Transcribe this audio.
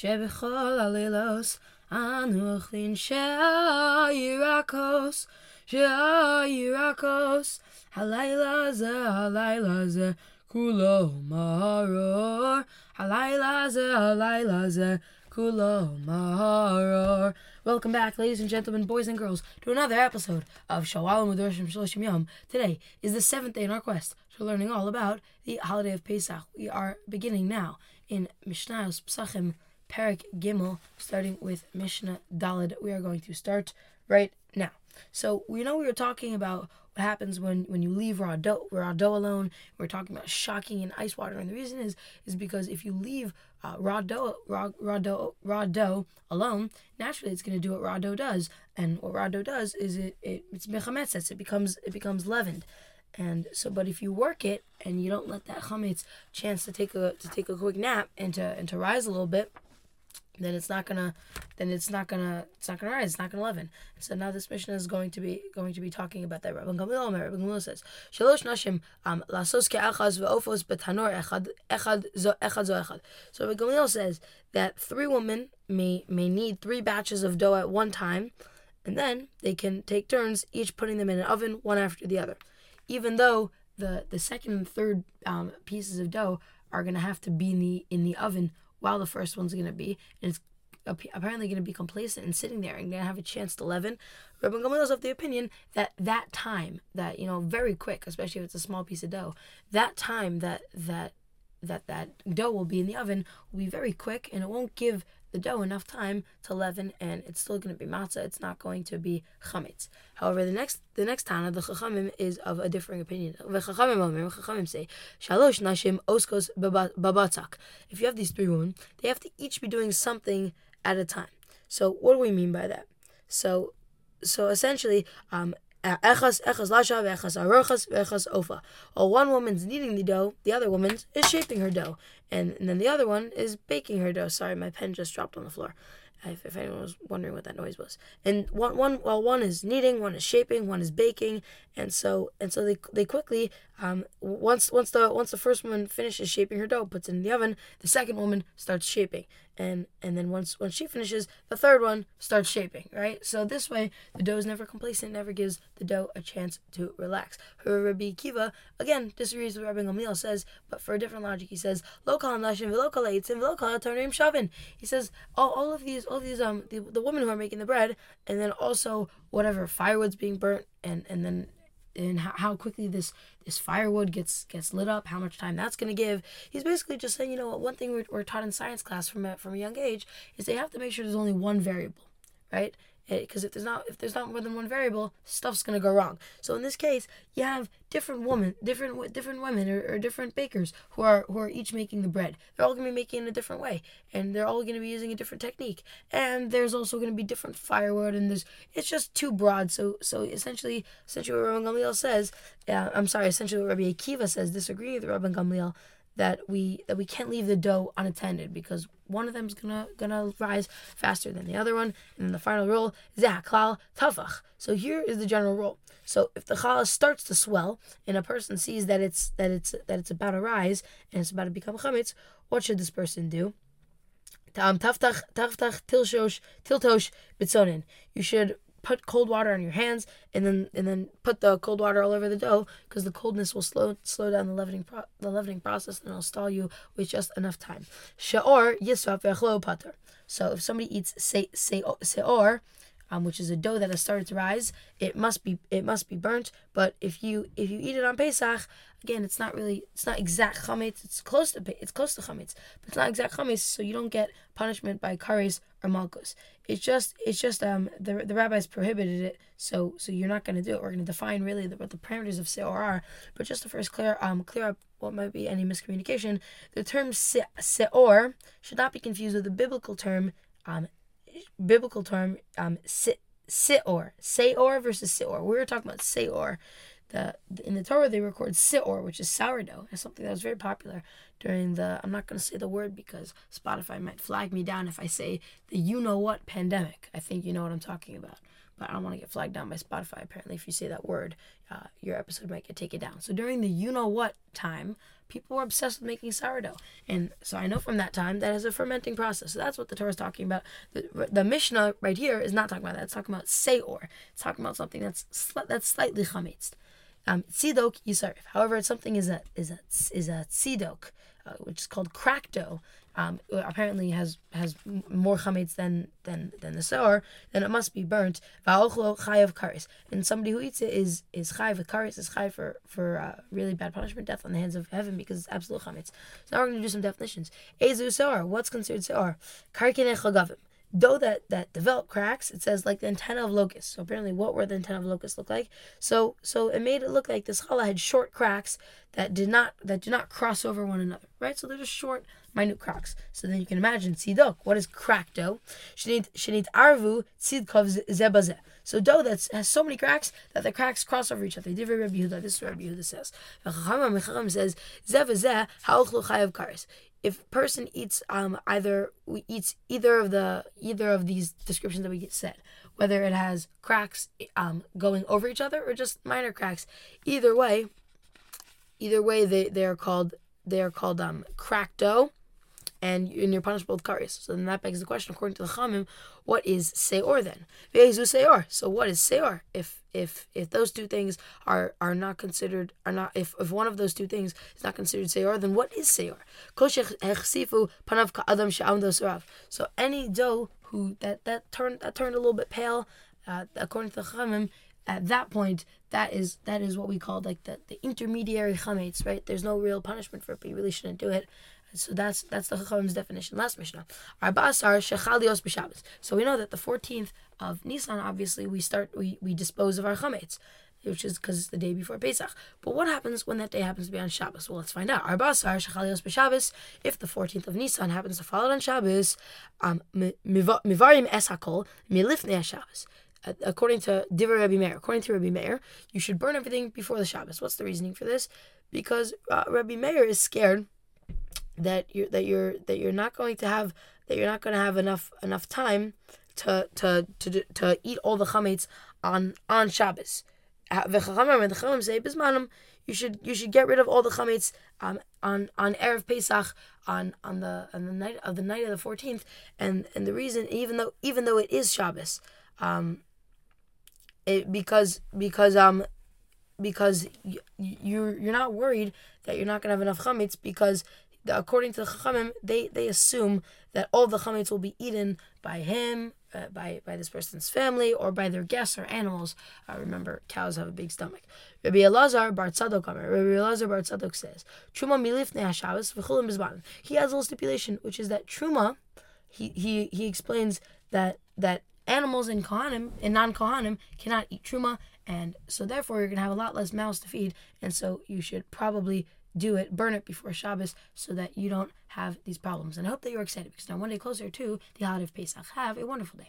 שבכל הלילוס אנו אוכלים שהירקוס, שהירקוס, הלילה זה, הלילה זה, כולו מהרור, הלילה זה, הלילה זה, כולו מהרור. Welcome back, ladies and gentlemen, boys and girls, to another episode of Shalom Udoshim Shaloshim Yom. Today is the seventh day in our quest to learning all about the holiday of Pesach. We are beginning now in Mishnah's Pesachim Perik Gimel, starting with Mishnah Dalid. We are going to start right now. So we know we were talking about what happens when, when you leave raw dough, raw dough alone. We're talking about shocking in ice water, and the reason is is because if you leave uh, raw dough raw, raw dough raw dough alone, naturally it's going to do what raw dough does, and what raw dough does is it, it it's mechametzes. It becomes it becomes leavened. And so, but if you work it and you don't let that chametz chance to take a to take a quick nap and to and to rise a little bit, then it's not gonna then it's not gonna it's not gonna rise it's not gonna leaven. So now this mission is going to be going to be talking about that. Rabban Gamliel Rabban Gamliel says shalosh nashim um lasos ke'achaz ve'ofos betanor echad echad zo echad zo echad. So Rabban Gamliel says that three women may may need three batches of dough at one time and then they can take turns each putting them in an oven one after the other. Even though the the second and third um, pieces of dough are to have to be in the in the oven while the first one's going to be, and it's apparently going to be complacent and sitting there and going to have a chance to leaven. Rabban Gamliel is of the opinion that that time, that you know, very quick, especially if it's a small piece of dough, that time that that that that dough will be in the oven will be very quick, and it won't give the dough enough time to leaven, and it's still going to be matzah. It's not going to be chametz. However, the next the next Tana, the chachamim, is of a differing opinion. The chachamim, chachamim say shalosh nashim oskos. If you have these three women, they have to each be doing something at a time. So what do we mean by that? So so essentially, um, Echas, echas lasha, echas arochas, echas ofa. While one woman's kneading the dough, the other woman is shaping her dough. And, and then the other one is baking her dough. Sorry, my pen just dropped on the floor if, if anyone was wondering what that noise was. And one one while one is kneading, one is shaping, one is baking, and so and so they they quickly um once once the once the first woman finishes shaping her dough, puts it in the oven, the second woman starts shaping, and and then once once she finishes, the third one starts shaping. Right. So this way, the dough is never complacent, never gives the dough a chance to relax. Rabbi Akiva again disagrees with Rabbi Gamliel says, but for a different logic, he says eitzim local shavin. He says all, all of these all these um the, the women who are making the bread, and then also whatever firewood's being burnt, and and then and how, quickly this this firewood gets gets lit up, how much time that's going to give. He's basically just saying, you know, what? one thing we're, we're taught in science class from a, from a young age is they have to make sure there's only one variable, right? Because if there's not if there's not more than one variable, stuff's gonna go wrong. So in this case, you have different women, different different women or, or, different bakers who are who are each making the bread. They're all gonna be making it in a different way, and they're all gonna be using a different technique. And there's also gonna be different firewood, and there's it's just too broad. So so essentially, essentially what Rabban Gamliel says, uh, I'm sorry, essentially what Rabbi Akiva says, disagreeing with Rabban Gamliel that we that we can't leave the dough unattended because one of them is gonna gonna rise faster than the other one, and then the final rule is klal tafach. So here is the general rule. So if the challah starts to swell and a person sees that it's that it's that it's about to rise and it's about to become chametz, what should this person do? Tam taftach taftach tilshosh tiltosh bitzonin. You should put cold water on your hands and then and then put the cold water all over the dough because the coldness will slow slow down the leavening pro- the leavening process and it'll stall you with just enough time. She'or pater. So if somebody eats se, se, se'or, um, which is a dough that has started to rise, it must be it must be burnt. But if you if you eat it on Pesach, again, it's not really it's not exact chametz. It's close to it's close to chametz, but it's not exact chametz, so you don't get punishment by kares or malchus. It's just it's just um the the rabbis prohibited it, so so you're not going to do it. We're going to define really the, what the parameters of seor are, but just to first clear um clear up what might be any miscommunication, the term seor should not be confused with the biblical term um biblical term um sit sior seor versus sior. We were talking about seor. The, in the Torah they record sior, which is sourdough. It's something that was very popular during the. I'm not going to say the word because Spotify might flag me down if I say the you know what pandemic. I think you know what I'm talking about. but I don't want to get flagged down by Spotify. Apparently, if you say that word, uh, your episode might get taken down. So during the you know what time, people were obsessed with making sourdough, and so I know from that time that is a fermenting process. So that's what the Torah is talking about. The, the Mishnah right here is not talking about that. It's talking about seor. It's talking about something that's that's slightly chametz. Um, tzidok yisarif. However, something is a is a is a tzidok, uh, which is called crack dough. Um, apparently has has more chametz than than than the sour, then it must be burnt. Va'ochlo chayav karis, and somebody who eats it is is chayav karis is chayav for for uh, really bad punishment, death on the hands of heaven because it's absolute chametz. So now we're going to do some definitions. Ezu sour, what's considered sour? Karkine chagavim dough that that developed cracks it says like the antenna of locusts so apparently what were the antenna of locusts look like so so it made it look like this challah had short cracks that did not that did not cross over one another right so they're just short minute cracks so then you can imagine tzidok what is crack dough she shenit shenit arvu tzidkov zebazeh so dough that has so many cracks that the cracks cross over each other. Divrei Rabbi Yehuda. This is what Rabbi Yehuda says. Chacham says zeh ha'ochlu chayav kares if person eats um either eats either of the either of these descriptions that we get said, whether it has cracks um going over each other or just minor cracks, either way, either way they they are called they are called um crack dough and, you're punished with karis. So then that begs the question, according to the Chamim, what is seor then? Ve'ezu seor. So what is seor? If if if those two things are are not considered are not if, if one of those two things is not considered seor, then what is seor? So any dough who that that turned that turned a little bit pale, uh, according to the Chamim, at that point, that is that is what we call like the, the intermediary chametz, right? There's no real punishment for it, but you really shouldn't do it. So that's that's the Chacham's definition. Last Mishnah. Arbasar shechalios b'Shabbos. So we know that the 14th of Nisan, obviously, we start we, we dispose of our chametz, which is because it's the day before Pesach. But what happens when that day happens to be on Shabbos? Well, let's find out. Arbasar shechalios b'Shabbos. If the 14th of Nisan happens to fall on Shabbos, um, mivarim es hakol milifnei Shabbos according to Diva Rabbi Meir, according to Rabbi Meir, you should burn everything before the Shabbos. What's the reasoning for this? Because uh, Rabbi Meir is scared that you're that you're that you're not going to have that you're not going to have enough enough time to to to to eat all the chametz on on Shabbos. The Chachamim say bismanim you should you should get rid of all the chametz um, on on erev Pesach on on the on the night of the night of the fourteenth and and the reason even though even though it is Shabbos, um, it because because um because you, you're you're not worried that you're not gonna have enough chametz because according to the Chachamim, they, they assume that all the chametz will be eaten by him, uh, by by this person's family, or by their guests or animals. Uh, remember, cows have a big stomach. Rabbi Elazar Bar Tzadok Rabbi Elazar Bar Tzadok says, Truma milifnei hashavas v'chulim. He has a little stipulation, which is that Truma, he, he, he explains that that animals in Kohanim, in non Kohanim, cannot eat Truma, and so therefore you're to have a lot less mouths to feed, and so you should probably do it, burn it before Shabbos so that you don't have these problems. And I hope that you're excited because now one day closer to the holiday of Pesach. Have a wonderful day.